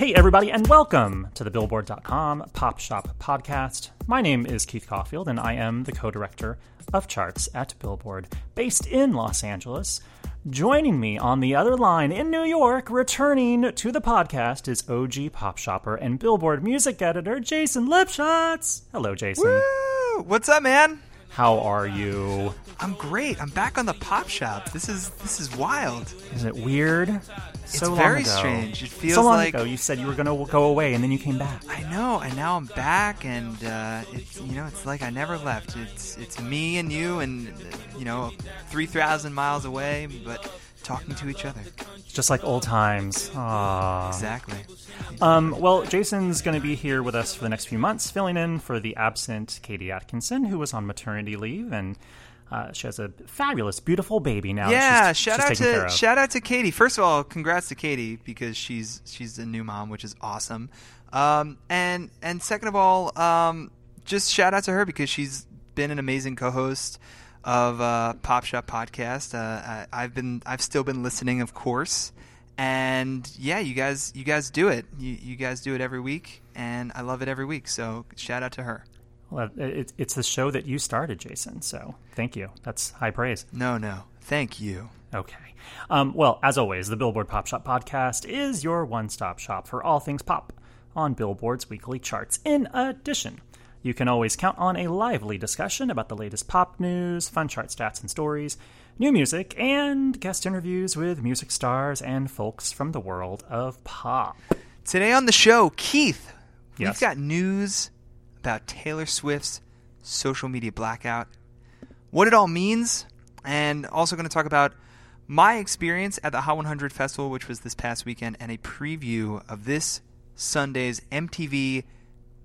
Hey, everybody, and welcome to the Billboard.com Pop Shop Podcast. My name is Keith Caulfield, and I am the co director of charts at Billboard, based in Los Angeles. Joining me on the other line in New York, returning to the podcast, is OG Pop Shopper and Billboard music editor Jason Lipshutz. Hello, Jason. Woo! What's up, man? How are you? I'm great. I'm back on the pop shop. This is this is wild. Is it weird? It's so long very ago. strange. It feels so long like ago you said you were going to go away, and then you came back. I know, and now I'm back, and uh, it's you know, it's like I never left. It's it's me and you, and you know, three thousand miles away, but talking to each other. Just like old times. Aww. Exactly. Um, well, Jason's going to be here with us for the next few months, filling in for the absent Katie Atkinson, who was on maternity leave, and uh, she has a fabulous, beautiful baby now. Yeah, she's, shout she's out to shout out to Katie. First of all, congrats to Katie because she's she's a new mom, which is awesome. Um, and and second of all, um, just shout out to her because she's been an amazing co-host of uh, Pop Shop podcast. Uh, I, I've been I've still been listening, of course. And yeah, you guys you guys do it. You you guys do it every week, and I love it every week. So shout out to her. Well, it, it's the show that you started, Jason. So thank you. That's high praise. No, no, thank you. Okay. Um, well, as always, the Billboard Pop Shop podcast is your one stop shop for all things pop on Billboard's weekly charts. In addition, you can always count on a lively discussion about the latest pop news, fun chart stats and stories, new music, and guest interviews with music stars and folks from the world of pop. Today on the show, Keith, Yes. we've got news about Taylor Swift's social media blackout, what it all means, and also going to talk about my experience at the Hot 100 Festival, which was this past weekend, and a preview of this Sunday's MTV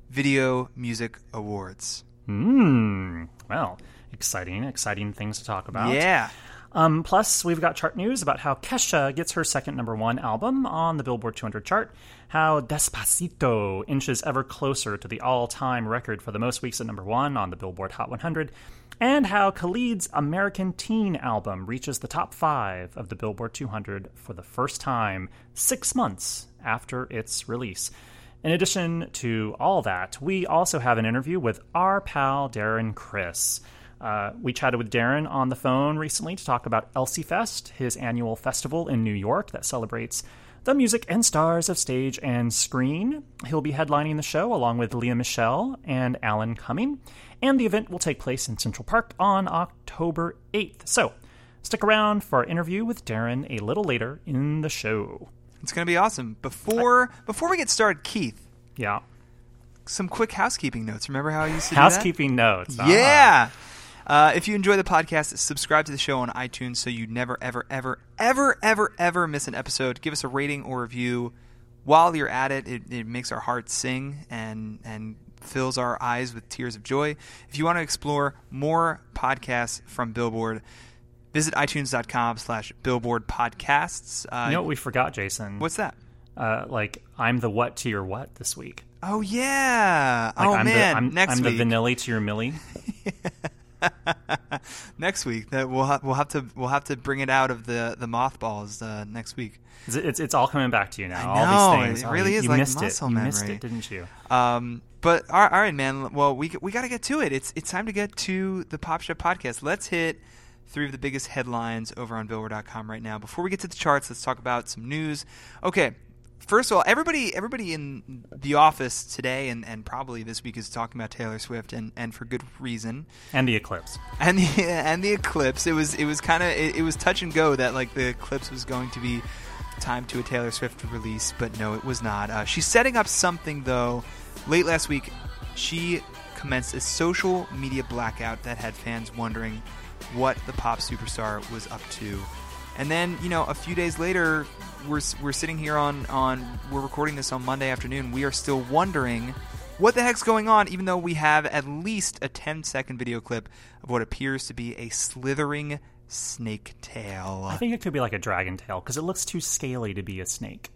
Video Music Awards. Hmm. Well, exciting, exciting things to talk about. Yeah. Um, plus, we've got chart news about how Kesha gets her second number one album on the Billboard 200 chart, how Despacito inches ever closer to the all time record for the most weeks at number one on the Billboard Hot 100, and how Khalid's American Teen album reaches the top five of the Billboard 200 for the first time six months after its release. In addition to all that, we also have an interview with our pal Darren Criss. Uh, we chatted with Darren on the phone recently to talk about Elsie Fest, his annual festival in New York that celebrates the music and stars of stage and screen. He'll be headlining the show along with Lea Michele and Alan Cumming, and the event will take place in Central Park on October 8th. So stick around for our interview with Darren a little later in the show. It's going to be awesome. Before before we get started, Keith, Yeah. some quick housekeeping notes. Remember how I used to? Housekeeping notes. Ah. Yeah. Uh, if you enjoy the podcast, subscribe to the show on iTunes so you never, ever, ever, ever, ever, ever miss an episode. Give us a rating or review. While you're at it, it, it makes our hearts sing and and fills our eyes with tears of joy. If you want to explore more podcasts from Billboard, visit itunes.com slash billboard podcasts. Uh, You know what we forgot, Jason? what's that? uh, like I'm the what to your what this week. Oh, yeah. Like oh, I'm man. the, I'm, Next I'm week. the vanilla to your millie. next week that we'll ha- we'll have to we'll have to bring it out of the the mothballs uh, next week. It's, it's it's all coming back to you now. I all know, these things. it Oh, really you, is you like missed muscle it. You missed memory. it, didn't you? Um, but all right, all right, man. Well, we we got to get to it. It's it's time to get to the Pop Shop podcast. Let's hit three of the biggest headlines over on Billboard.com right now. Before we get to the charts, let's talk about some news. Okay, first of all, everybody everybody in the office today and, and probably this week is talking about Taylor Swift and, and for good reason. And the eclipse. And the and the eclipse. It was it was kind of it, it was touch and go that like the eclipse was going to be time to a Taylor Swift release, but no, it was not. Uh, she's setting up something though. Late last week, she commenced a social media blackout that had fans wondering what the pop superstar was up to. And then, you know, a few days later, we're, we're sitting here on, on, we're recording this on Monday afternoon. We are still wondering what the heck's going on, even though we have at least a 10 second video clip of what appears to be a slithering snake tail. I think it could be like a dragon tail because it looks too scaly to be a snake.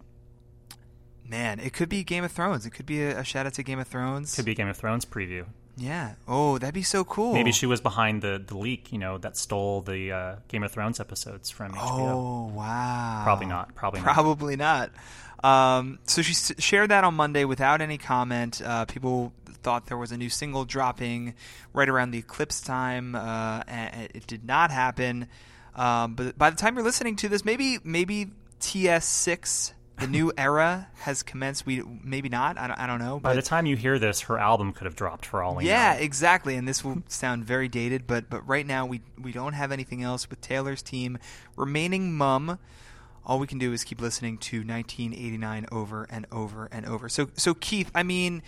Man, it could be Game of Thrones. It could be a, a shout out to Game of Thrones. Could be a Game of Thrones preview. Yeah. Oh, that'd be so cool. Maybe she was behind the, the leak, you know, that stole the uh, Game of Thrones episodes from HBO. Oh, wow. Probably not. Probably not. Probably not. Um, so she s- shared that on Monday without any comment. Uh, people thought there was a new single dropping right around the eclipse time. Uh, and it did not happen. Um, but by the time you're listening to this, maybe maybe TS6, the new era, has commenced. We maybe not. I don't, I don't know. By the time you hear this, her album could have dropped for all we yeah, know. exactly. And this will sound very dated, but but right now we we don't have anything else with Taylor's team remaining mum. All we can do is keep listening to 1989 over and over and over. So so Keith, I mean,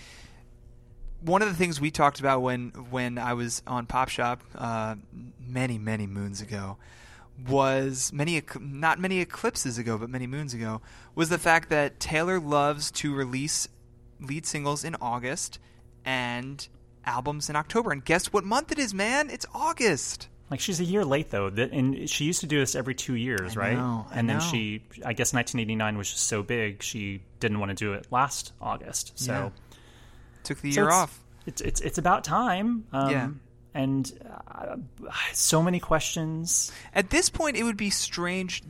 one of the things we talked about when when I was on Pop Shop uh, many many moons ago was many not many eclipses ago, but many moons ago was the fact that Taylor loves to release lead singles in August and albums in October. And guess what month it is, man? It's August. Like she's a year late though, that, and she used to do this every two years, I right? know, and then she, I guess, 1989 was just so big, she didn't want to do it last August. So Yeah. Took the so year it's, off. It's it's it's about time. Um, Yeah. And uh, so many questions. At this point, it would be strange.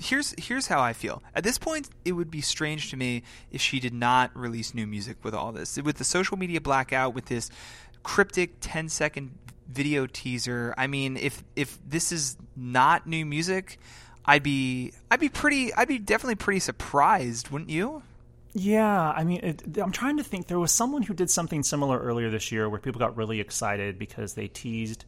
Here's here's how I feel. At this point, it would be strange to me if she did not release new music with all this, with the social media blackout, with this cryptic 10 second video teaser. I mean, if if this is not new music, I'd be I'd be pretty I'd be definitely pretty surprised, wouldn't you? Yeah, I mean, it, I'm trying to think. There was someone who did something similar earlier this year where people got really excited because they teased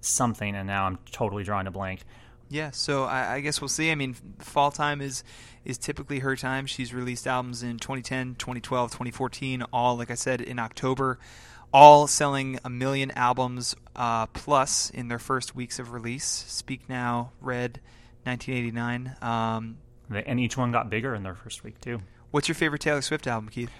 something, and now I'm totally drawing a blank. Yeah, so I, I guess we'll see. I mean, fall time is is typically her time. She's released albums in 2010, 2012, 2014, all like I said in October, all selling a million albums uh, plus in their first weeks of release. Speak Now, Red, 1989. Um, And each one got bigger in their first week too. What's your favorite Taylor Swift album, Keith?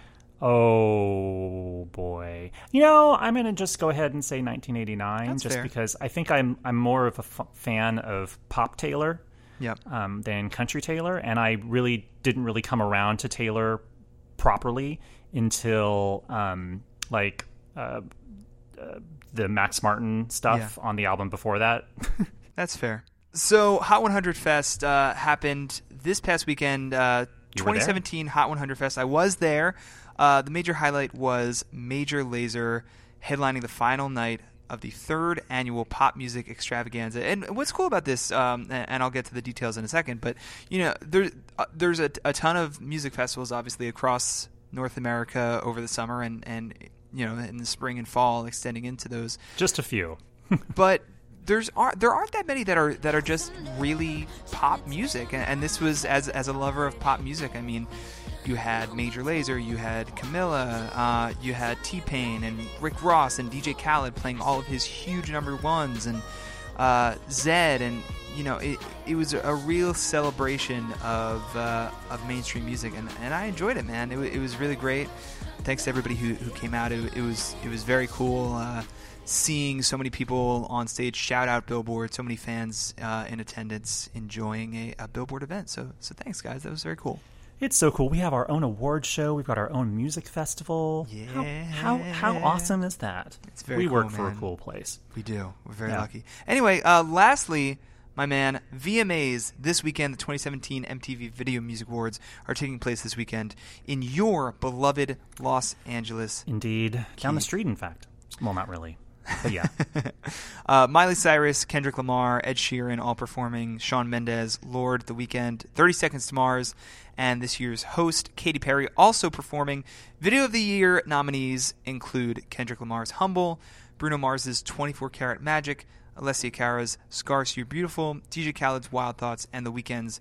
Oh boy! You know, I'm gonna just go ahead and say 1989, That's just fair. because I think I'm I'm more of a f- fan of pop Taylor Yep. um, than country Taylor, and I really didn't really come around to Taylor properly until um, like uh, uh, the Max Martin stuff on the album before that. That's fair. So, Hot 100 Fest uh, happened this past weekend. Uh, You were there? 2017 Hot 100 Fest. I was there. Uh, the major highlight was Major Lazer headlining the final night of the third annual pop music extravaganza. And what's cool about this, um, and, and I'll get to the details in a second, but you know, there, uh, there's a, a ton of music festivals, obviously, across North America over the summer, and and you know, in the spring and fall, extending into those just a few. but there's aren't there aren't that many that are that are just really pop music. And, and this was as as a lover of pop music i mean you had major lazer you had camila uh, you had t-pain and rick ross and dj khaled playing all of his huge number ones and uh, zedd and you know it, it was a real celebration of uh, of mainstream music. And, and i enjoyed it man. It, it was really great. Thanks to everybody who, who came out. It, it was it was very cool. Uh, seeing so many people on stage shout out Billboard, so many fans uh, in attendance enjoying a, a Billboard event. So, so thanks, guys. That was very cool. It's so cool. We have our own award show. We've got our own music festival. How how, how awesome is that? It's very we work cool, for a cool place. We do. We're very Yeah. lucky. Anyway, uh, lastly, my man, VMAs this weekend, the 2017 MTV Video Music Awards are taking place this weekend in your beloved Los Angeles. Indeed. Down the street, in fact. Well, not really. But yeah, Uh, Miley Cyrus, Kendrick Lamar, Ed Sheeran all performing. Shawn Mendes, Lorde, The Weeknd, 30 Seconds to Mars, and this year's host, Katy Perry, also performing. Video of the Year nominees include Kendrick Lamar's Humble, Bruno Mars's 24 Karat Magic, Alessia Cara's Scars You're Beautiful, DJ Khaled's Wild Thoughts, and The Weeknd's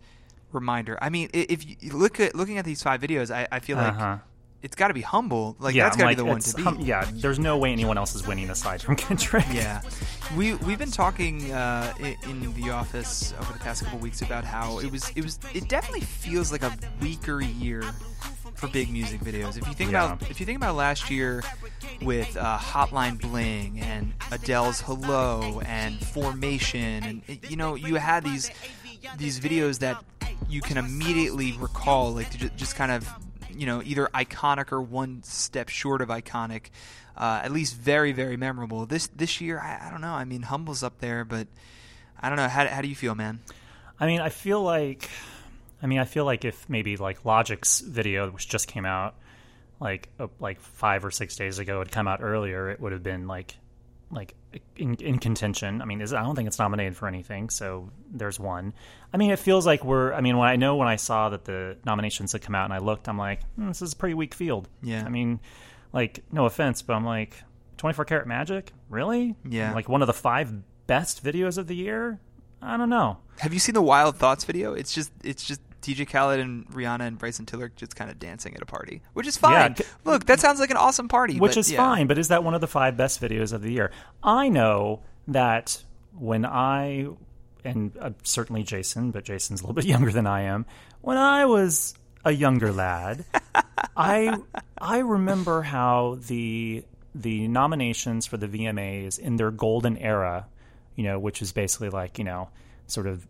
Reminder. I mean, if you look at looking at these five videos, I, I feel like Uh-huh. It's got to be Humble. Like yeah, that's got to like, be the one to beat. hum- yeah, there's no way anyone else is winning aside from Kendrick. Yeah, we we've been talking uh, in the office over the past couple weeks about how it was it was it definitely feels like a weaker year for big music videos. If you think Yeah. about if you think about last year with uh, Hotline Bling and Adele's Hello and Formation and it- you know you had these these videos that you can immediately recall like to just kind of you know either iconic or one step short of iconic uh, at least very very memorable. This this year I, I don't know. I mean humble's up there but i don't know. How, how do you feel man? I mean, I feel like, I mean, I feel like if maybe like Logic's video, which just came out, like uh, like five or six days ago, had come out earlier, it would have been like like in, in contention. I mean, is, I don't think it's nominated for anything, so there's one. I mean, it feels like we're. I mean, when I know when I saw that the nominations had come out and I looked, I'm like, hmm, this is a pretty weak field. Yeah. I mean, like no offense, but I'm like, 24 Karat Magic, really? Yeah. Like one of the five best videos of the year. I don't know. have you seen the wild thoughts video it's just it's just dj khaled and rihanna and bryson tiller just kind of dancing at a party which is fine c- look that sounds like an awesome party which but is yeah. fine. But is that one of the five best videos of the year? I know that when I and uh, certainly Jason, but Jason's a little bit younger than I am. When I was a younger lad, I I remember how the the nominations for the VMAs in their golden era, you know, which is basically like you know, sort of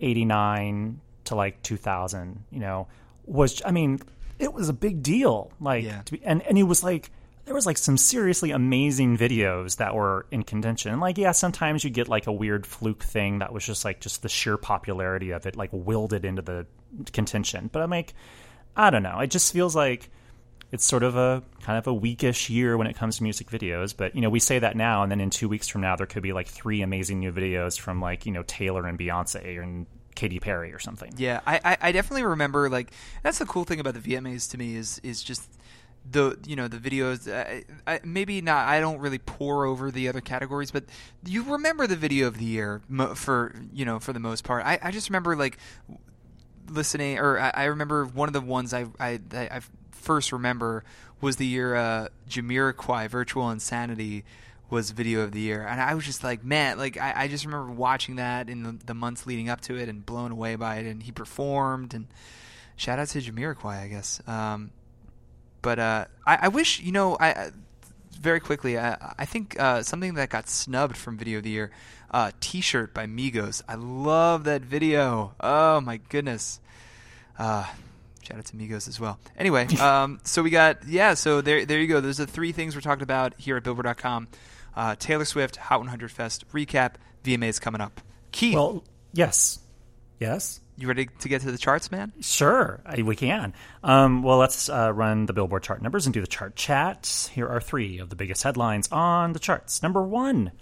89 to like 2000 you know was i mean it was a big deal like Yeah. to be, and and it was like there was like some seriously amazing videos that were in contention and like yeah sometimes you get like a weird fluke thing that was just like just the sheer popularity of it like willed it into the contention but i'm like i don't know it just feels like it's sort of a kind of a weakish year when it comes to music videos. But you know, we say that now, and then in two weeks from now, there could be like three amazing new videos from like you know Taylor and Beyonce and Katy Perry or something. Yeah, I, I, I definitely remember like that's the cool thing about the VMAs to me is is just the you know the videos. I, I, maybe not. I don't really pour over the other categories, but you remember the video of the year mo- for you know for the most part. I, I just remember like listening, or I, I remember one of the ones I I, I I first remember was the year uh, Jamiroquai Virtual Insanity was video of the year, and I was just like, man, like I, I just remember watching that in the, the months leading up to it and blown away by it, and he performed, and shout out to Jamiroquai, I guess. Um, but uh, I, I wish you know I. Very quickly, I, I think uh, something that got snubbed from Video of the Year, uh, T-shirt by Migos. I love that video. Oh my goodness. Uh, shout out to Migos as well. Anyway, um, so we got yeah. So there, there you go. Those are the three things we're talking about here at Billboard.com. Uh, Taylor Swift, Hot 100 Fest recap. VMAs coming up. Keith, Well, yes, yes. you ready to get to the charts, man? Sure, I, we can. Um, well, let's uh, run the Billboard chart numbers and do the chart chat. Here are three of the biggest headlines on the charts. Number one,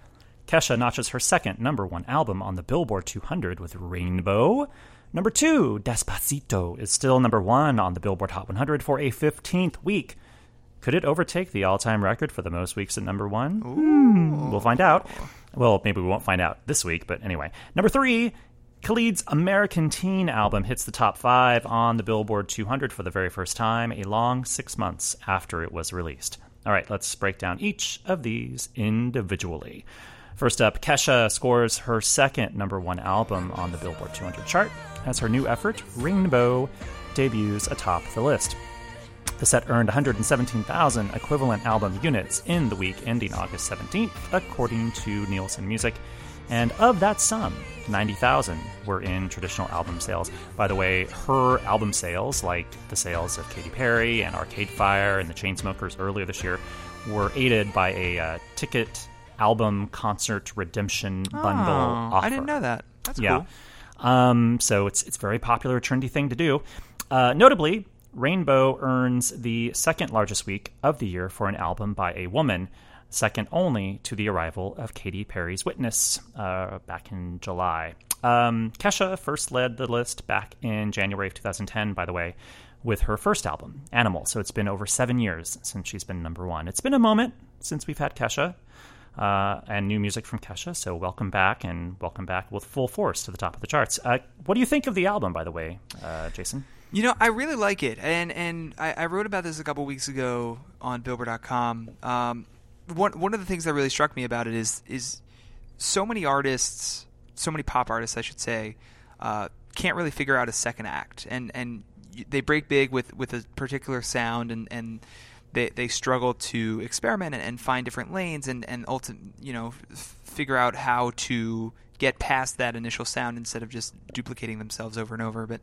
Kesha notches her second number one album on the Billboard 200 with Rainbow. Number two, Despacito is still number one on the Billboard Hot 100 for a 15th week. Could it overtake the all time record for the most weeks at number one? Hmm, we'll find out. Well, maybe we won't find out this week, but anyway. Number three, Khalid's American Teen album hits the top five on the Billboard 200 for the very first time, a long six months after it was released. All right, let's break down each of these individually. First up, Kesha scores her second number one album on the Billboard 200 chart as her new effort, Rainbow, debuts atop the list. The set earned 117,000 equivalent album units in the week ending August 17th, according to Nielsen Music. And of that sum, 90,000 were in traditional album sales. By the way, her album sales, like the sales of Katy Perry and Arcade Fire and the Chainsmokers earlier this year, were aided by a uh, ticket album concert redemption bundle Oh, offer. I didn't know that. That's Yeah. cool. Um, so it's it's a very popular, trendy thing to do. Uh, notably, Rainbow earns the second largest week of the year for an album by a woman. second only to the arrival of Katy Perry's Witness uh, back in July. Um, Kesha first led the list back in January of 2010, by the way, with her first album, Animal. So it's been over seven years since she's been number one. It's been a moment since we've had Kesha uh, and new music from Kesha. So welcome back and welcome back with full force to the top of the charts. Uh, what do you think of the album, by the way, uh, Jason? You know, I really like it, and and I, I wrote about this a couple weeks ago on Billboard.com. Um, one one of the things that really struck me about it is is so many artists, so many pop artists, I should say, uh, can't really figure out a second act, and and they break big with with a particular sound, and and they they struggle to experiment and, and find different lanes, and and ultimately, you know, f- figure out how to get past that initial sound instead of just duplicating themselves over and over. But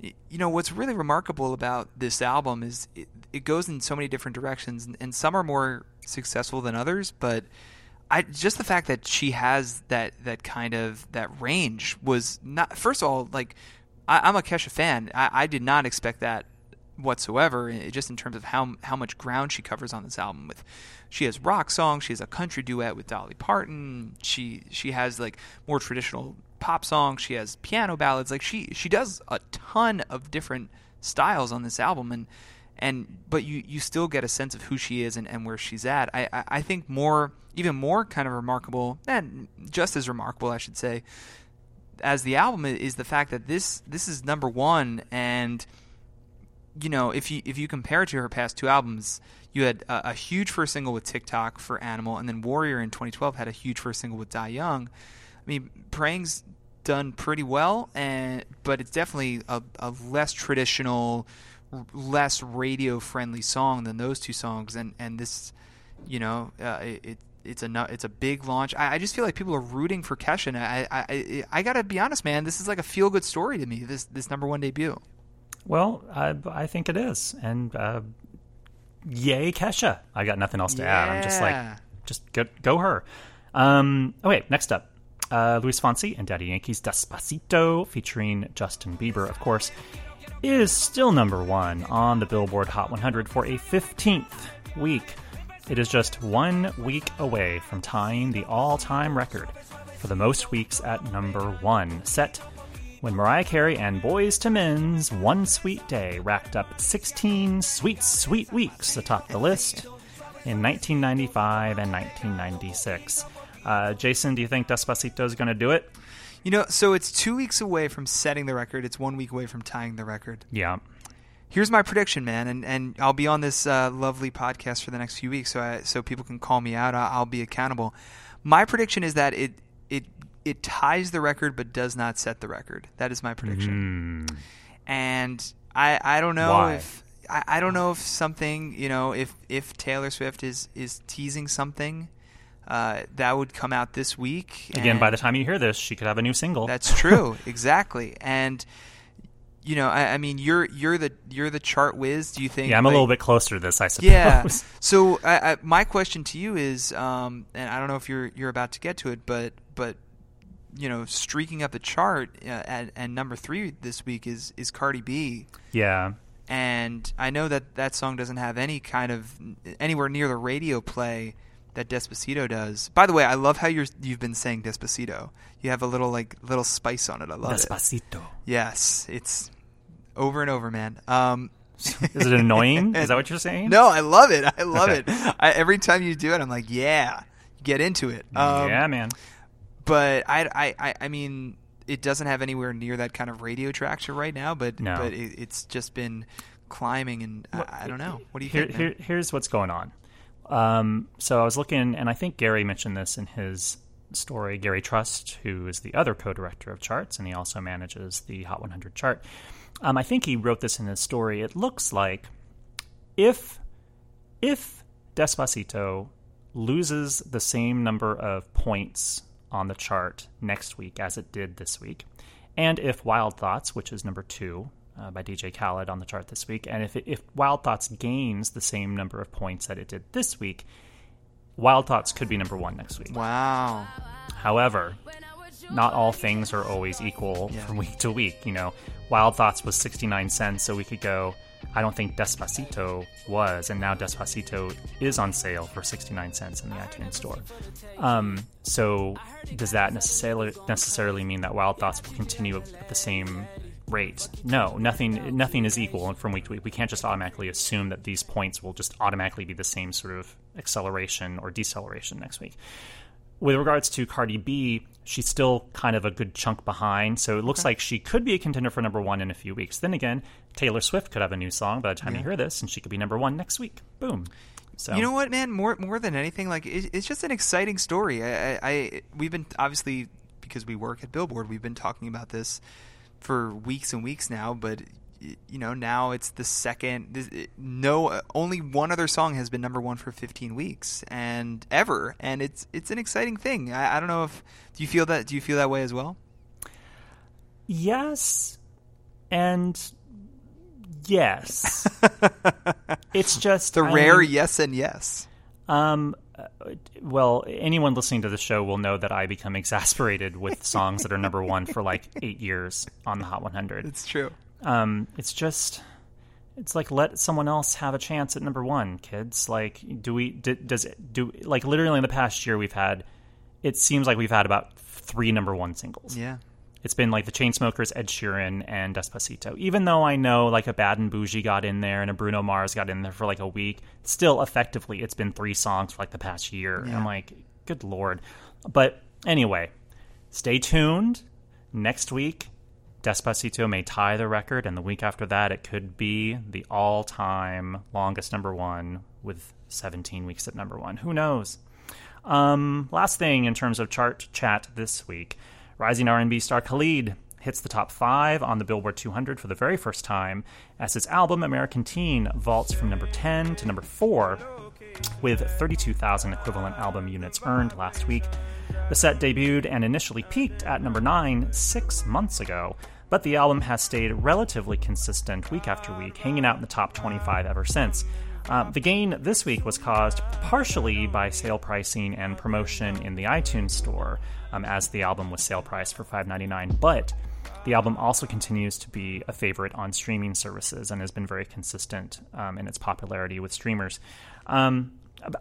you know what's really remarkable about this album is it, it goes in so many different directions, and, some are more successful than others. But I just the fact that she has that that kind of that range was not. First of all, like I, am a Kesha fan. I, I did not expect that whatsoever just in terms of how how much ground she covers on this album with she has rock songs she has a country duet with Dolly Parton she she has like more traditional pop songs she has piano ballads like she she does a ton of different styles on this album and and but you you still get a sense of who she is and, and where she's at. I, I I think more even more kind of remarkable and just as remarkable I should say as the album is the fact that this this is number one and you know, if you if you compare it to her past two albums, you had a, a, huge first single with TikTok for Animal, and then Warrior in 2012 had a huge first single with Die Young. I mean, Praying's done pretty well, and but it's definitely a, a less traditional, less radio friendly song than those two songs, and and this, you know, uh, it, it's a it's a big launch. I, I, just feel like people are rooting for Kesha. And I, I I gotta be honest, man. This is like a feel good story to me. This this number one debut. Well, I, I think it is, and uh, yay, Kesha! I got nothing else to yeah. add. I'm just like, just go, go her. Um, okay, next up, uh, Luis Fonsi and Daddy Yankee's Despacito, featuring Justin Bieber, of course, is still number one on the Billboard Hot 100 for a 15th week. It is just one week away from tying the all-time record for the most weeks at number one, set when Mariah Carey and Boyz II Men's One Sweet Day racked up 16 sweet, sweet weeks atop the list in 1995 and 1996. Uh, Jason, do you think Despacito is going to do it? You know, so it's two weeks away from setting the record. It's one week away from tying the record. Yeah. Here's my prediction, man, and, and I'll be on this uh, lovely podcast for the next few weeks, so I, so people can call me out. I'll, I'll be accountable. My prediction is that it it it ties the record but does not set the record. That is my prediction. Mm. And I I don't know Why? if I, I don't know if something you know if if Taylor Swift is is teasing something. Uh, that would come out this week. Again, by the time you hear this, she could have a new single. That's true, exactly. And you know, I, I mean, you're you're the you're the chart whiz. Do you think? yeah, I'm a little bit closer to this, I suppose. yeah. So I, I, my question to you is, um, and I don't know if you're you're about to get to it, but but you know, streaking up the chart uh, at, at number three this week is is Cardi B, yeah. and I know that that song doesn't have any kind of anywhere near the radio play that Despacito does. By the way, I love how you're you've been saying Despacito. You have a little like little spice on it. I love it. Despacito. Yes, it's over and over, man. Um, Is it annoying? Is that what you're saying? no, I love it. I love Okay. it. I, every time you do it, I'm like, yeah, get into it. Um, yeah, man. But I, I, I, mean, it doesn't have anywhere near that kind of radio traction right now. But No. but it, it's just been climbing, and I, I don't know. What do you here, think? here, here's what's going on. Um, so I was looking, and I think Gary mentioned this in his story. Gary Trust, who is the other co-director of charts, and he also manages the Hot 100 chart. Um, I think he wrote this in his story. It looks like if if Despacito loses the same number of points on the chart next week as it did this week, and if Wild Thoughts, which is number two uh, by DJ Khaled on the chart this week, and if it, if Wild Thoughts gains the same number of points that it did this week, Wild Thoughts could be number one next week. wow. However, not all things are always equal from week to week. You know, Wild Thoughts was 69 cents a week ago. I don't think Despacito was, and now Despacito is on sale for 69 cents in the iTunes store. Um, so does that necessarily necessarily mean that Wild Thoughts will continue at the same rate? No, nothing nothing is equal from week to week. We can't just automatically assume that these points will just automatically be the same sort of acceleration or deceleration next week. With regards to Cardi B, she's still kind of a good chunk behind, so it looks like she could be a contender for number one in a few weeks. Then again, Taylor Swift could have a new song by the time you hear this, and she could be number one next week. Boom. So You know what, man? More more than anything, like it, it's just an exciting story. I, I, we've been obviously because we work at Billboard, we've been talking about this for weeks and weeks now. But you know, now it's the second. No, only one other song has been number one for 15 weeks and ever, and it's it's an exciting thing. I, I don't know if do you feel that? Do you feel that way as well? Yes, and yes. it's just The I rare mean, yes and yes. Um, uh, well, anyone listening to the show will know that I become exasperated with songs that are number one for like eight years on the Hot 100. It's true. Um, it's just, it's like let someone else have a chance at number one, kids. Like, do we? d does it do like literally in the past year we've had? It seems like we've had about three number one singles. Yeah. It's been like the Chainsmokers, Ed Sheeran, and Despacito. Even though I know like a Bad and Boujee got in there and a Bruno Mars got in there for like a week, still effectively it's been three songs for like the past year. And I'm like, good lord. But anyway, stay tuned. Next week, Despacito may tie the record, and the week after that, it could be the all time longest number one with 17 weeks at number one. Who knows? Um, last thing in terms of chart chat this week, rising R&B star Khalid hits the top five on the Billboard 200 for the very first time as his album American Teen vaults from number 10 to number four with 32,000 equivalent album units earned last week. The set debuted and initially peaked at number 9 six months ago, but the album has stayed relatively consistent week after week, hanging out in the top 25 ever since. Uh, the gain this week was caused partially by sale pricing and promotion in the iTunes store, um, as the album was sale priced for $5.99. But the album also continues to be a favorite on streaming services and has been very consistent um, in its popularity with streamers. Um,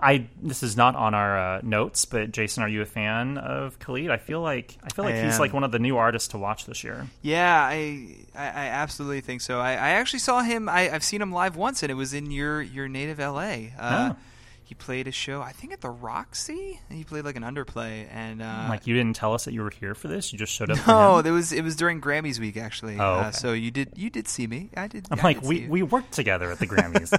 I this is not on our uh, notes, but Jason, are you a fan of Khalid? I feel like I feel like I he's like one of the new artists to watch this year. Yeah, I, I I absolutely think so. I, I actually saw him. I, I've seen him live once, and it was in your your native L.A. Uh, Oh. He played a show, I think at the Roxy. He played like an underplay, and uh, like you didn't tell us that you were here for this; you just showed up. no, it was it was during Grammys week actually. Oh, uh, okay. so you did you did see me. I did. I'm I like did we we worked together at the Grammys.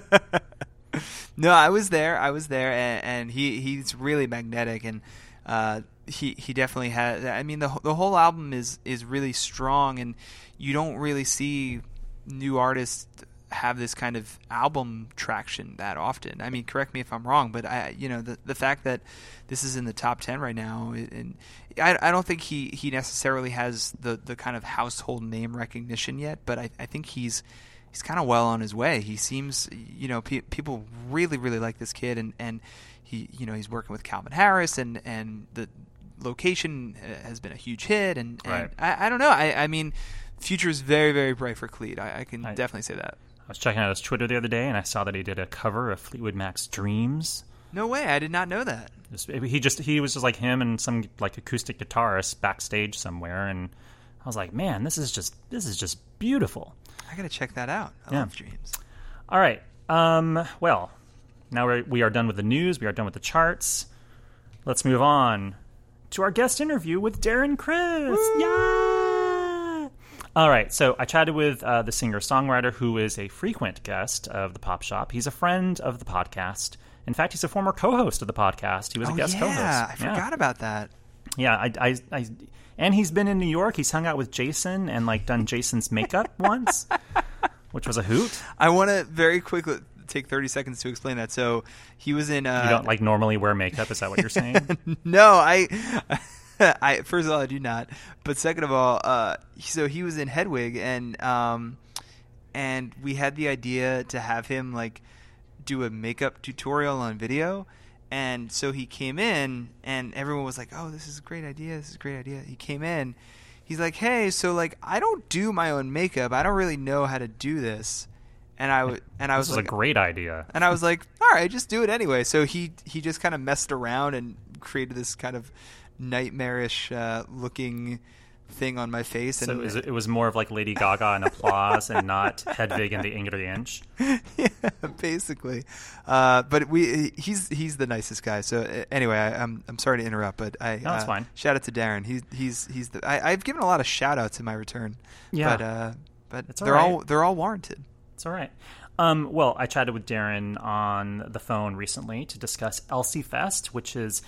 No, I was there. I was there, and, and he he's really magnetic, and uh, he he definitely has. I mean, the the whole album is is really strong, and you don't really see new artists have this kind of album traction that often. I mean, correct me if I'm wrong, but I you know the the fact that this is in the top ten right now, and I, I don't think he he necessarily has the the kind of household name recognition yet, but I I think he's he's kind of well on his way. He seems, you know, pe- people really, really like this kid, and and he, you know, he's working with Calvin Harris, and and the location uh, has been a huge hit, and, and Right. I, I don't know. I, I mean, future is very, very bright for Khalid. I, I can I- definitely say that. I was checking out his Twitter the other day, and I saw that he did a cover of Fleetwood Mac's "Dreams." No way, I did not know that. He just he was just like him and some like acoustic guitarist backstage somewhere, and I was like, man, this is just this is just beautiful. I gotta check that out. I Yeah. love dreams. All right. Um, well, now we're, we are done with the news. We are done with the charts. Let's move on to our guest interview with Darren Criss. Yeah. All right. So I chatted with uh, the singer songwriter who is a frequent guest of the Pop Shop. He's a friend of the podcast. In fact, he's a former co-host of the podcast. He was Oh a guest yeah, co-host. Yeah. I forgot about that. Yeah, I, I, I, and he's been in New York. He's hung out with Jason and like done Jason's makeup once, which was a hoot. I want to very quickly take 30 seconds to explain that. So he was in. Uh, You don't like normally wear makeup. Is that what you're saying? no, I, I first of all I do not, but second of all, uh, so he was in Hedwig, and um, and we had the idea to have him like do a makeup tutorial on video, and so he came in, and everyone was like, "Oh, this is a great idea! This is a great idea." He came in, he's like, "Hey, so like I don't do my own makeup. I don't really know how to do this." and I w- and I was This is like, a great idea. and I was like, all right, just do it anyway. So he he just kind of messed around and created this kind of nightmarish uh, looking thing on my face. And So it was, it was more of like Lady Gaga and applause, and not Hedwig and the Angry Inch. yeah, basically. Uh, but we he's he's the nicest guy. So uh, anyway, I, I'm I'm sorry to interrupt, but I No, uh, fine. shout out to Darren. He's he's he's the I, I've given a lot of shout outs in my return. Yeah. but uh, but It's all they're right. all they're all warranted. It's all right. Um, well, I chatted with Darren on the phone recently to discuss Elsie Fest, which is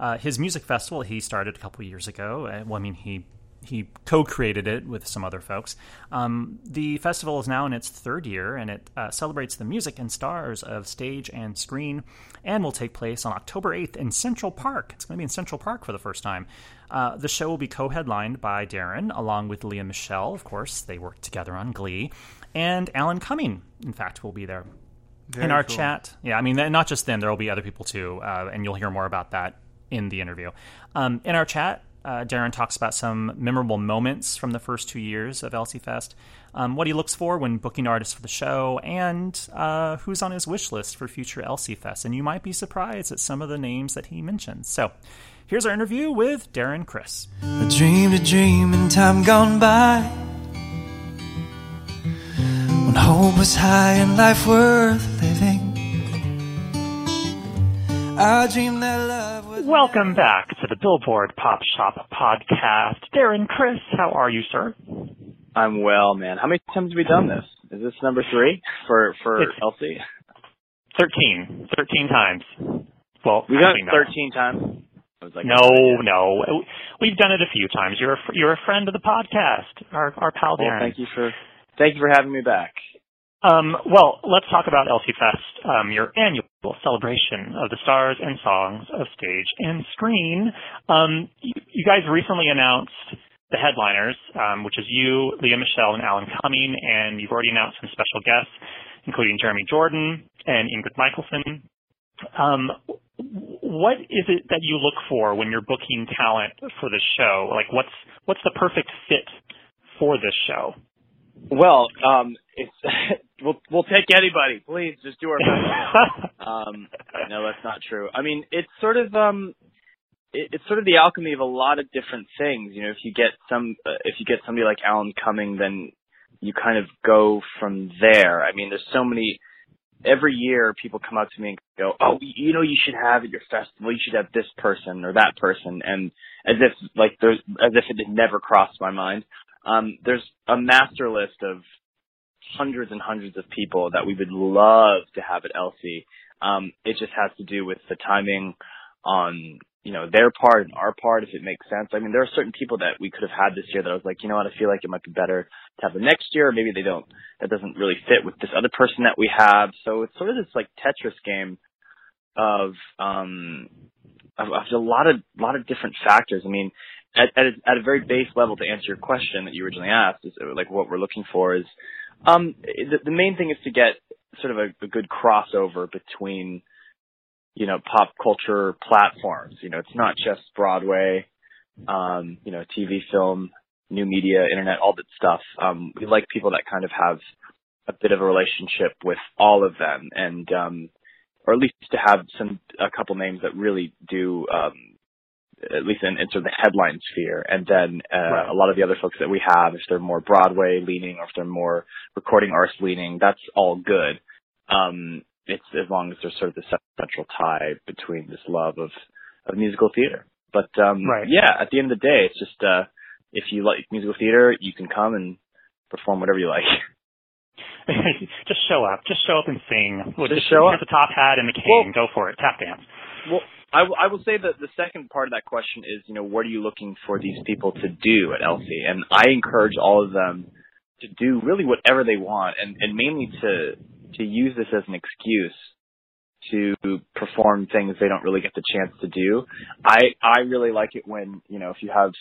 uh, his music festival he started a couple years ago. Uh, well, I mean, he he co-created it with some other folks. Um, the festival is now in its third year, and it uh, celebrates the music and stars of stage and screen, and will take place on October 8th in Central Park. It's going to be in Central Park for the first time. Uh, the show will be co-headlined by Darren, along with Lea Michele. Of course, they worked together on Glee, and Alan Cumming. In fact, will be there in our cool. chat. Yeah, I mean, not just them. There will be other people too, uh, and you'll hear more about that in the interview. Um, in our chat, uh, Darren talks about some memorable moments from the first two years of Elsie Fest, um, what he looks for when booking artists for the show, and uh, who's on his wish list for future Elsie Fest. And you might be surprised at some of the names that he mentions. So, here's our interview with Darren Criss. I dreamed a dream in time gone by. When hope was high and life worth living. I dreamed that love. Welcome back to the Billboard Pop Shop podcast. Darren Criss, how are you, sir? I'm well, man. How many times have we done this? Is this number three for for It's- Elsie? 13. 13 times. Well, We've done it 13 times. Like, No, no. We've done it a few times. You're a, you're a friend of the podcast, our, our pal Well, Darren. thank you for thank you for having me back. Um, well, let's talk about Elsie Fest, um, your annual celebration of the stars and songs of stage and screen. Um, you, you guys recently announced the headliners, um, which is you, Lea Michele, and Alan Cumming, and you've already announced some special guests, including Jeremy Jordan and Ingrid Michaelson. Um, what is it that you look for when you're booking talent for the show? Like, what's what's the perfect fit for this show? Well, um, it's we'll we'll take anybody. Please just do our best. um, no, that's not true. I mean, it's sort of um, it, it's sort of the alchemy of a lot of different things. You know, if you get some, uh, if you get somebody like Alan Cumming, then you kind of go from there. I mean, there's so many. Every year, people come up to me and go, "Oh, you know, you should have at your festival. You should have this person or that person," and as if like there's as if it had never crossed my mind. Um, there's a master list of hundreds and hundreds of people that we would love to have at Elsie. Um, it just has to do with the timing on, you know, their part and our part, if it makes sense. I mean, there are certain people that we could have had this year that I was like, you know what, I feel like it might be better to have them next year, or maybe they don't, that doesn't really fit with this other person that we have. So it's sort of this like Tetris game of, um, of, of a lot of, lot of different factors. I mean, at, at, a, at a very base level, to answer your question that you originally asked, is like what we're looking for is, um, the, the main thing is to get sort of a, a good crossover between, you know, pop culture platforms. You know, it's not just Broadway, um, you know, TV, film, new media, internet, all that stuff. Um, we like people that kind of have a bit of a relationship with all of them and, um, or at least to have some, a couple names that really do, um, at least in, in sort of the headline sphere. And then uh, Right. a lot of the other folks that we have, if they're more Broadway leaning or if they're more recording artist leaning, that's all good. Um, it's as long as there's sort of this central tie between this love of, of musical theater. But um, Right. yeah, at the end of the day, it's just uh, if you like musical theater, you can come and perform whatever you like. just show up. Just show up and sing. Well, Just show up. the top hat and the cane. Go for it. Tap dance. Well, I, will- will say that the second part of that question is, you know, what are you looking for these people to do at Elsie? And I encourage all of them to do really whatever they want, and, and mainly to to use this as an excuse to perform things they don't really get the chance to do. I I really like it when you know if you have,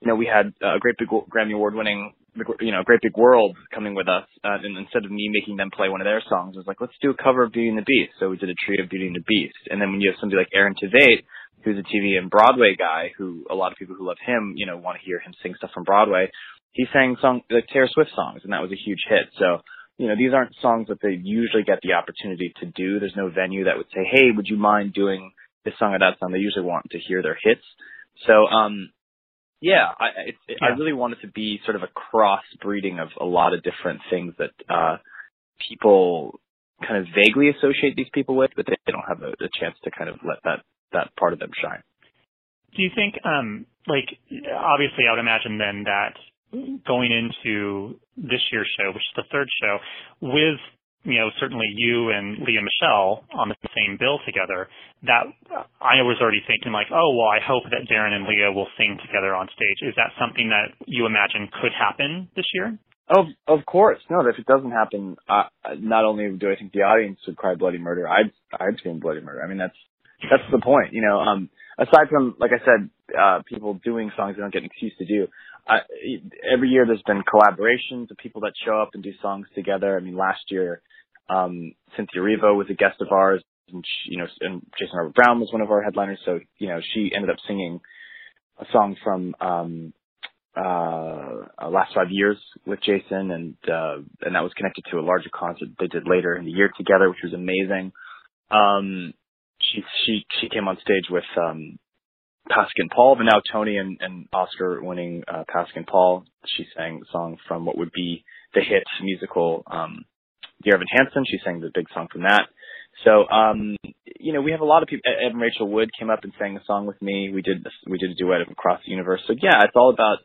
you know, we had a great big Grammy award winning, you know, Great Big World coming with us, uh, and instead of me making them play one of their songs, I was like, let's do a cover of Beauty and the Beast. So we did a trio of Beauty and the Beast, and then when you have somebody like Aaron Tveit, who's a TV and Broadway guy, who a lot of people who love him, you know, want to hear him sing stuff from Broadway. He sang song like Taylor Swift songs, and that was a huge hit. So you know, these aren't songs that they usually get the opportunity to do. There's no venue that would say, "Hey, would you mind doing this song or that song?" They usually want to hear their hits. So, um, yeah, I it, it, I really want it to be sort of a cross breeding of a lot of different things that uh, people kind of vaguely associate these people with, but they don't have a, a chance to kind of let that that part of them shine. Do you think, um, like, obviously, I would imagine then that going into this year's show, which is the third show, with you know certainly you and Lea Michele on the same bill together, that I was already thinking like, oh well, I hope that Darren and Lea will sing together on stage. Is that something that you imagine could happen this year? Of of course, no. If it doesn't happen, not only do I think the audience would cry bloody murder, I'd I'd scream bloody murder. I mean, that's that's the point, you know. Um, aside from, like I said, uh, people doing songs they don't get an excuse to do. Every year there's been collaborations of people that show up and do songs together. I mean, last year, um, Cynthia Erivo was a guest of ours, and she, you know, and Jason Robert Brown was one of our headliners. So, you know, she ended up singing a song from um, uh, uh, last five years with Jason, and uh, and that was connected to a larger concert they did later in the year together, which was amazing. Um, she she she came on stage with um Pasek and Paul, but now Tony and, and Oscar winning uh, Pasek and Paul. She sang a song from what would be the hit musical um Dear Evan Hansen. She sang the big song from that. So um you know we have a lot of people. Evan Rachel Wood came up and sang a song with me. We did we did a duet of Across the Universe. So yeah, it's all about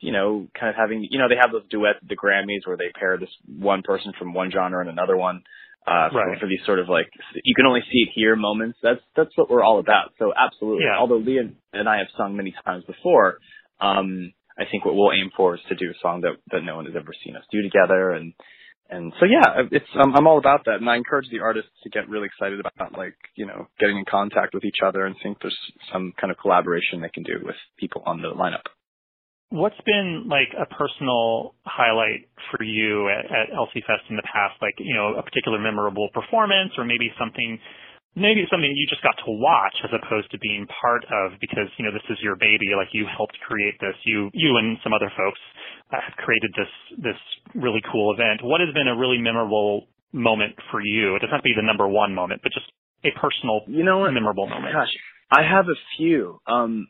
you know kind of having you know they have those duets at the Grammys where they pair this one person from one genre and another one uh, right. for, for these sort of like you can only see it here moments. That's that's what we're all about. So absolutely. Yeah. Although Lea and I have sung many times before, um, I think what we'll aim for is to do a song that that no one has ever seen us do together, and and so yeah, it's um, I'm all about that, and I encourage the artists to get really excited about like you know getting in contact with each other and think there's some kind of collaboration they can do with people on the lineup. What's been like a personal highlight for you at, at Elsie Fest in the past? Like, you know, a particular memorable performance or maybe something, maybe something you just got to watch as opposed to being part of because, you know, this is your baby. Like you helped create this. You, you and some other folks have created this, this really cool event. What has been a really memorable moment for you? It doesn't have to be the number one moment, but just a personal, you know what? memorable moment. Gosh, I have a few. Um,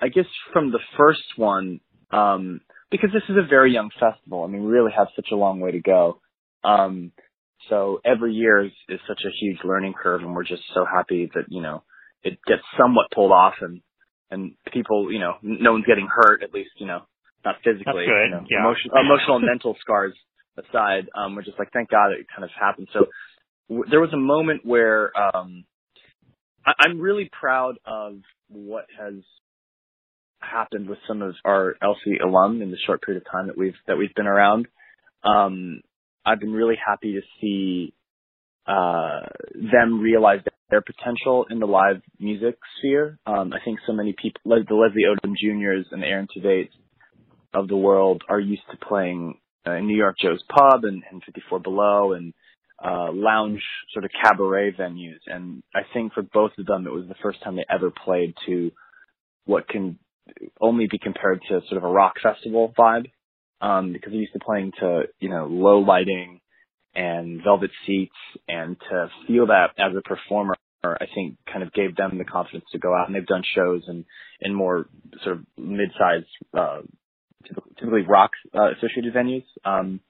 I guess from the first one, um, because this is a very young festival. I mean, we really have such a long way to go. Um, so every year is, is such a huge learning curve, and we're just so happy that you know it gets somewhat pulled off, and and people, you know, no one's getting hurt, at least you know, not physically. That's good. You know, yeah. emotion, emotional and mental scars aside, um, we're just like, thank God it kind of happened. So w- there was a moment where um, I- I'm really proud of what has happened with some of our Elsie alum in the short period of time that we've that we've been around. Um, I've been really happy to see uh, them realize their potential in the live music sphere. Um, I think so many people, the Leslie Odom Juniors and Aaron Tveit of the world, are used to playing uh, in New York Joe's Pub and, and 54 Below and uh, lounge sort of cabaret venues. And I think for both of them, it was the first time they ever played to what can only be compared to sort of a rock festival vibe um, because they're used to playing to you know low lighting and velvet seats, and to feel that as a performer, I think kind of gave them the confidence to go out and they've done shows in in more sort of mid-sized, uh, typically rock uh, associated venues. Um,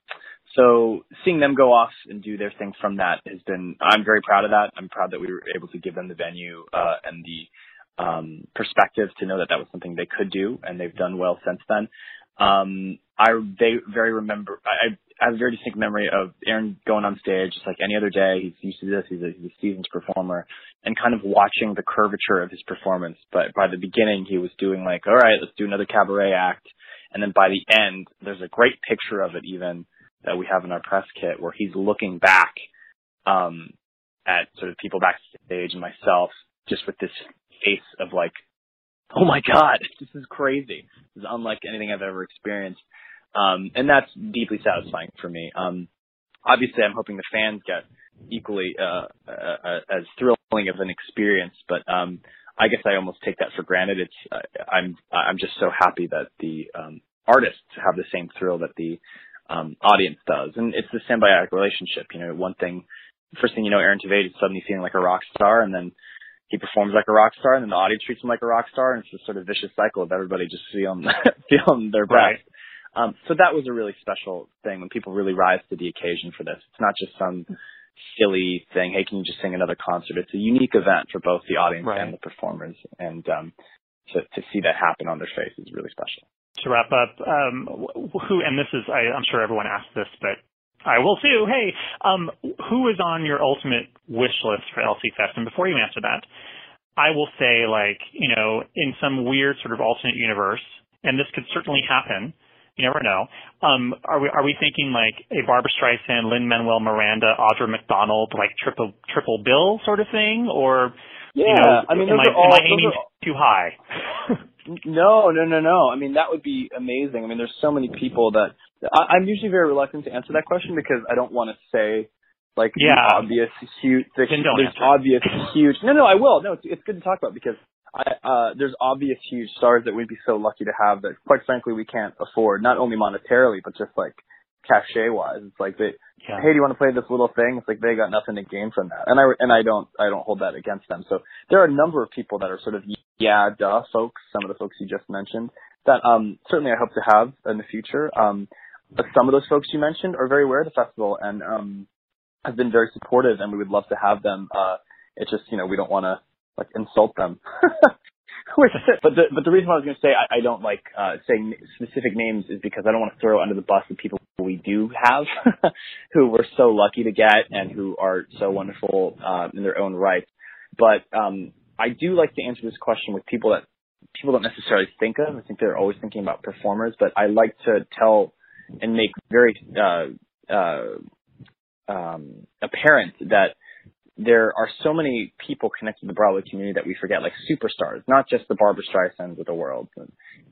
so seeing them go off and do their thing from that has been, I'm very proud of that. I'm proud that we were able to give them the venue, uh, and the, um, perspective to know that that was something they could do, and they've done well since then. Um, I they very remember. I, I have a very distinct memory of Aaron going on stage just like any other day. He's used to this. He's a, he's a seasoned performer, and kind of watching the curvature of his performance. But by the beginning, he was doing like, all right, let's do another cabaret act, and then by the end, there's a great picture of it even that we have in our press kit where he's looking back um, at sort of people backstage and myself just with this face of like, oh my god, this is crazy. This is unlike anything I've ever experienced. Um, and that's deeply satisfying for me. Um, obviously, I'm hoping the fans get equally uh, uh, uh, as thrilling of an experience, but um, I guess I almost take that for granted. It's uh, I'm I'm just so happy that the um, artists have the same thrill that the um, audience does. And it's the symbiotic relationship. You know, one thing, first thing you know, Aaron Tveit is suddenly feeling like a rock star, and then he performs like a rock star, and then the audience treats him like a rock star, and it's this sort of vicious cycle of everybody just feeling feeling their best. Right. Um, so that was a really special thing when people really rise to the occasion for this. It's not just some silly thing. Hey, can you just sing another concert? It's a unique event for both the audience Right. and the performers, and um, to to see that happen on their face is really special. to wrap up, um, who and this is I, I'm sure everyone asked this, but I will too. Hey, um, who is on your ultimate wish list for Elsie Fest? And before you answer that, I will say like you know in some weird sort of alternate universe, and this could certainly happen. You never know. Um, are we are we thinking like a Barbra Streisand, Lin Manuel Miranda, Audra McDonald, like triple triple bill sort of thing, or you Yeah, know, I mean, am I, all- am I aiming are too high? No, no, no, no. I mean, that would be amazing. I mean, there's so many people that I, I'm usually very reluctant to answer that question because I don't want to say like Yeah. the obvious huge. The, there's answer. obvious huge. No, no, I will. No, it's, it's good to talk about because I, uh, there's obvious huge stars that we'd be so lucky to have that, quite frankly, we can't afford. Not only monetarily, but just like cachet wise. It's like they, Yeah. hey, do you want to play this little thing? It's like they got nothing to gain from that, and I and I don't I don't hold that against them. So there are a number of people that are sort of yeah, duh, folks. Some of the folks you just mentioned that um certainly I hope to have in the future. Um, but some of those folks you mentioned are very aware of the festival and um have been very supportive, and we would love to have them. Uh, it's just you know we don't want to like insult them. Which, but the but the reason why I was going to say I, I don't like uh, saying specific names is because I don't want to throw under the bus the people we do have who we're so lucky to get and who are so wonderful uh, in their own right. But um, I do like to answer this question with people that people don't necessarily think of. I think they're always thinking about performers, but I like to tell and make very uh, uh, um, apparent that there are so many people connected to the Broadway community that we forget, like superstars, not just the Barbra Streisands of the world.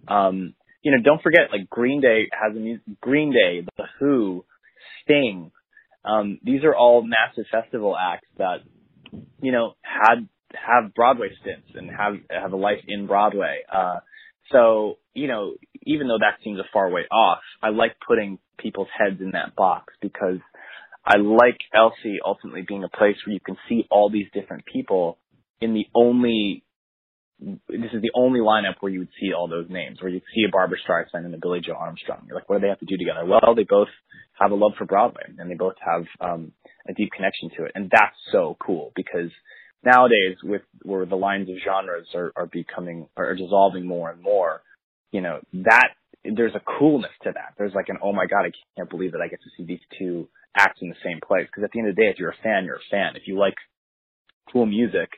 Um, you know, don't forget, like Green Day has a mu- Green Day, The Who, Sting. Um, these are all massive festival acts that, you know, had have Broadway stints and have have a life in Broadway. Uh, so, you know, even though that seems a far way off, I like putting people's heads in that box because I like Elsie ultimately being a place where you can see all these different people in the only this is the only lineup where you would see all those names, where you'd see a Barbra Streisand and a Billie Joe Armstrong. You're like, what do they have to do together? Well, they both have a love for Broadway and they both have um a deep connection to it. And that's so cool because nowadays with where the lines of genres are, are becoming are dissolving more and more, you know, that there's a coolness to that. There's like an oh my god, I can't believe that I get to see these two act in the same place. Because at the end of the day, if you're a fan, you're a fan. If you like cool music,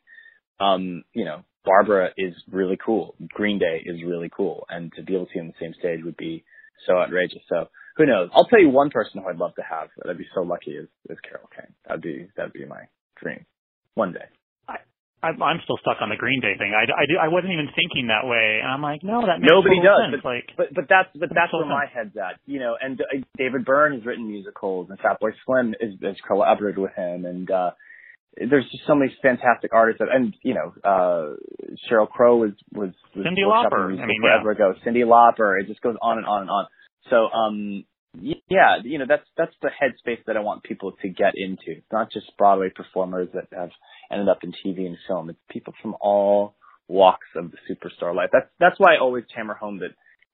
um, you know, Barbra is really cool. Green Day is really cool, and to be able to see them on the same stage would be so outrageous. So who knows? I'll tell you one person who I'd love to have that I'd be so lucky is is Carol Kane. That'd be that'd be my dream one day. I'm, I'm still stuck on the Green Day thing. I, I, do- I wasn't even thinking that way, and I'm like, no, that makes Nobody does, sense. but, like, but but that's but that's where my head's at, you know. And uh, David Byrne has written musicals, and Fatboy Slim is has collaborated with him, and uh there's just so many fantastic artists that, and you know, uh Sheryl Crow was was, was workshopping Lauper, I mean, forever ago. Cyndi Lauper, it just goes on and on and on. So um y- yeah, you know that's that's the headspace that I want people to get into. It's not just Broadway performers that have ended up in TV and film. It's people from all walks of the superstar life. That's that's why I always hammer home that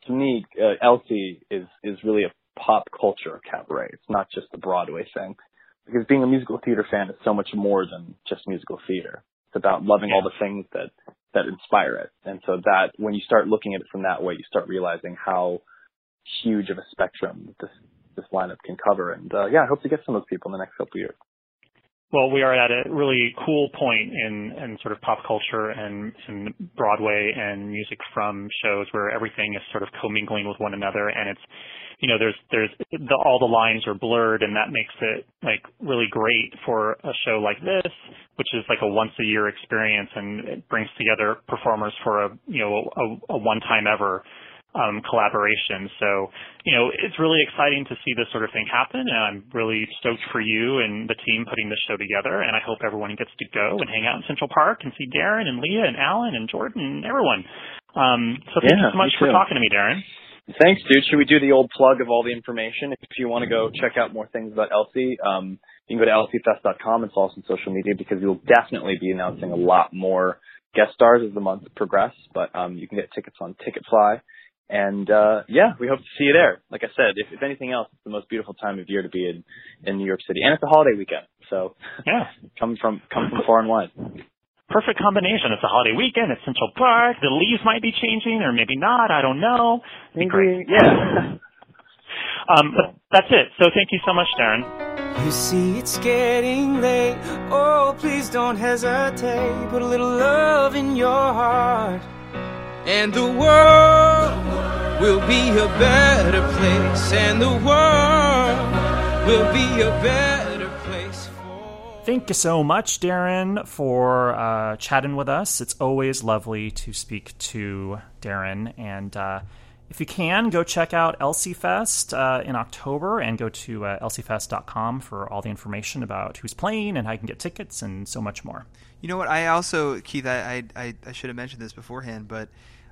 to me, uh, Elsie is is really a pop culture cabaret. It's not just a Broadway thing. Because being a musical theater fan is so much more than just musical theater. It's about loving all the things that that inspire it. And so that when you start looking at it from that way, you start realizing how huge of a spectrum this this lineup can cover. And uh, yeah, I hope to get some of those people in the next couple of years. Well, we are at a really cool point in, in sort of pop culture and, and Broadway and music from shows where everything is sort of commingling with one another, and it's, you know, there's there's the, all the lines are blurred, and that makes it like really great for a show like this, which is like a once a year experience, and it brings together performers for a you know a, a one time ever um, collaboration. So, you know, it's really exciting to see this sort of thing happen, and I'm really stoked for you and the team putting this show together. And I hope everyone gets to go and hang out in Central Park and see Darren and Lea and Alan and Jordan and everyone. Um, so thank Yeah, you so much for talking to me, Darren. Thanks, dude. Should we do the old plug of all the information? If you want to go check out more things about Elsie, um, you can go to elsiefest.com and follow us on social media because we'll definitely be announcing a lot more guest stars as the month progress. But um, you can get tickets on Ticketfly. And uh, yeah, we hope to see you there. Like I said, if, if anything else, it's the most beautiful time of year to be in, in New York City, and it's a holiday weekend. So Yeah. come from come from far and wide. Perfect combination. It's a holiday weekend. It's Central Park. The leaves might be changing, or maybe not. I don't know. It'd be great. Yeah. Um, but that's it. So thank you so much, Darren. You see, it's getting late. Oh, please don't hesitate. Put a little love in your heart. And the world will be a better place. And the world will be a better place. Thank you so much, Darren, for uh, chatting with us. It's always lovely to speak to Darren. And uh, if you can, go check out Elsie Fest uh, in October and go to uh, elsiefest.com for all the information about who's playing and how you can get tickets and so much more. You know what? I also, Keith, I I, I, I should have mentioned this beforehand, but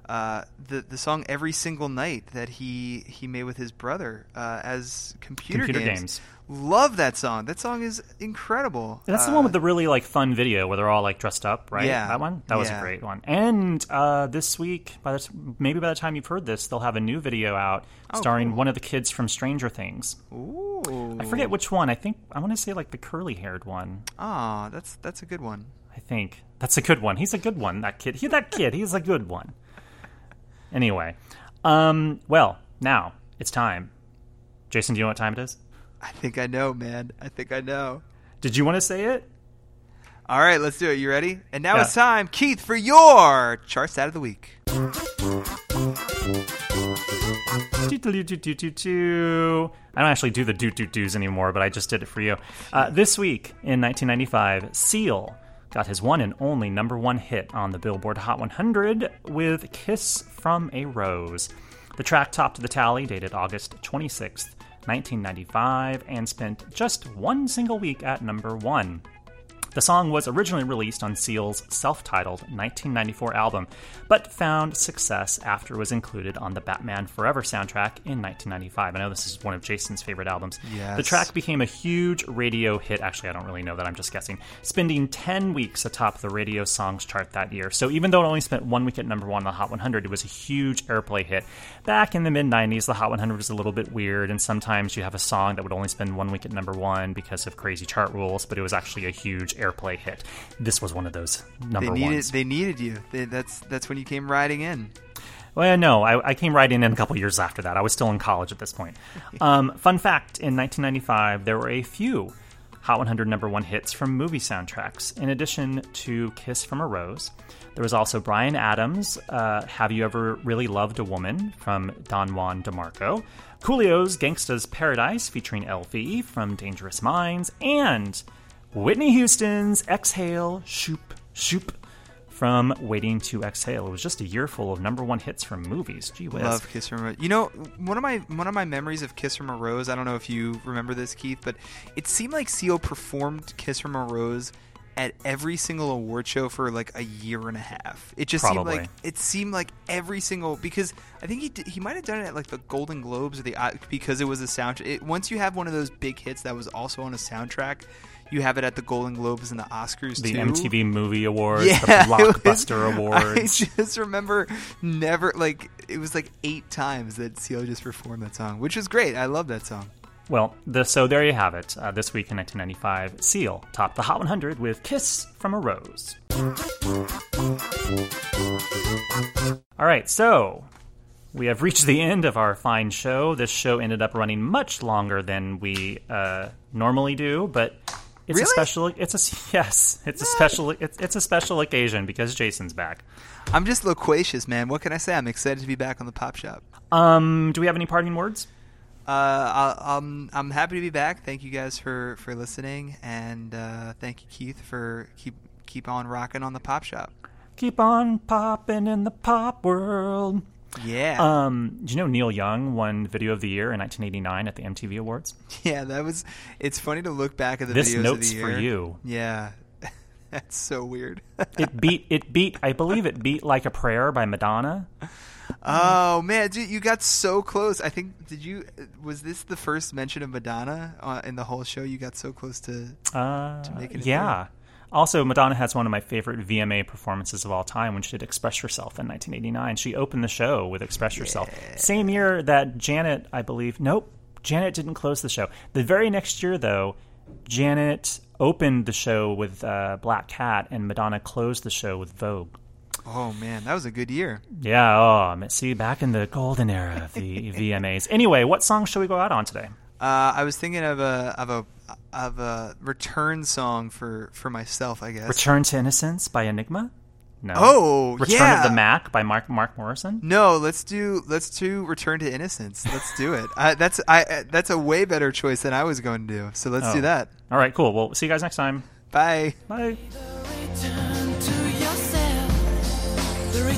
uh, the the song "Every Single Night" that he he made with his brother uh, as computer, Computer games. games. Love that song. That song is incredible. That's the Uh, one with the really like fun video where they're all like dressed up, right? Yeah. that one. That was Yeah. a great one. And uh, this week, by the t- maybe by the time you've heard this, they'll have a new video out Oh, starring cool. one of the kids from Stranger Things. Ooh. I forget which one. I think I want to say like the curly-haired one. Ah, that's that's a good one. I think that's a good one. He's a good one. That kid. He that kid. He's a good one. Anyway, um, well, now it's time. Jason, do you know what time it is? I think I know, man. I think I know. Did you want to say it? All right, let's do it. You ready? And now Yeah. it's time, Keith, for your chart stat of the week. I don't actually do the doot doot doos anymore, but I just did it for you. Uh, this week in 1995, Seal got his one and only number one hit on the Billboard Hot 100 with Kiss from a Rose. The track topped the tally dated August 26th, 1995, and spent just one single week at number one. The song was originally released on Seal's self titled 1994 album, but found success after it was included on the Batman Forever soundtrack in 1995. I know this is one of Jason's favorite albums. Yes. The track became a huge radio hit. Actually, I don't really know that, I'm just guessing. Spending 10 weeks atop the radio songs chart that year. So even though it only spent one week at number one on the Hot 100, it was a huge airplay hit. Back in the mid 90s, the Hot 100 was a little bit weird, and sometimes you have a song that would only spend one week at number one because of crazy chart rules, but it was actually a huge airplay hit. This was one of those number they needed ones. they needed you. They, that's that's when you came riding in. Well, no, I, I came right in a couple years after that. I was still in college at this point. Um, fun fact in 1995, there were a few Hot 100 number one hits from movie soundtracks. In addition to Kiss from a Rose, there was also Bryan Adams' uh, Have You Ever Really Loved a Woman from Don Juan DeMarco, Coolio's Gangsta's Paradise featuring LV from Dangerous Minds, and Whitney Houston's Exhale, Shoop, Shoop from Waiting to Exhale. It was just a year full of number one hits from movies. Gee whiz. Love Kiss from a Rose. You know, one of my one of my memories of Kiss from a Rose. I don't know if you remember this, Keith, but it seemed like Seal performed Kiss from a Rose at every single award show for like a year and a half. It just Probably. seemed like it seemed like every single because I think he did, he might have done it at like the Golden Globes or the uh, because it was a soundtrack. It, once you have one of those big hits that was also on a soundtrack, you have it at the Golden Globes and the Oscars the too. MTV Movie Awards, Yeah, the it was- Blockbuster I Awards. just remember never like it was like eight times that Seal just performed that song, which is great. I love that song. Well, the, so there you have it. Uh, this week in 1995, Seal topped the Hot 100 with Kiss from a Rose. All right, so we have reached the end of our fine show. This show ended up running much longer than we uh, normally do, but it's a special. It's a yes. It's a special. It's, it's a special occasion because Jason's back. I'm just loquacious, man. What can I say? I'm excited to be back on the Pop Shop. Um, do we have any parting words? Uh, I'll, um, I'm happy to be back. Thank you guys for, for listening, and uh, thank you, Keith, for keep keep on rocking on the Pop Shop. Keep on popping in the pop world. Yeah, Um, do you know Neil Young won Video of the Year in 1989 at the MTV Awards? yeah. That was. It's funny to look back at the This videos note's of the for you. Yeah, that's so weird. It beat. It beat. I believe it beat "Like a Prayer" by Madonna. Oh man, dude, you got so close. I think did you was this the first mention of Madonna uh, in the whole show? You got so close to Uh, to making it. yeah. Also, Madonna has one of my favorite VMA performances of all time when she did Express Yourself in 1989. She opened the show with Express Yourself. Same year that Janet, I believe, nope, Janet didn't close the show. The very next year, though, Janet opened the show with uh, Black Cat and Madonna closed the show with Vogue. Oh man, that was a good year. Yeah, oh, man, see, back in the golden era of the VMAs. Anyway, what song shall we go out on today? Uh, I was thinking of a of a of a return song for for myself. I guess. Return to Innocence by Enigma? No. Oh, Return yeah. of the Mack by Mark Mark Morrison? No, let's do let's do Return to Innocence. Let's do it. I, that's I uh, that's a way better choice than I was going to do. So let's Oh. do that. All right, cool. Well, see you guys next time. Bye. Bye.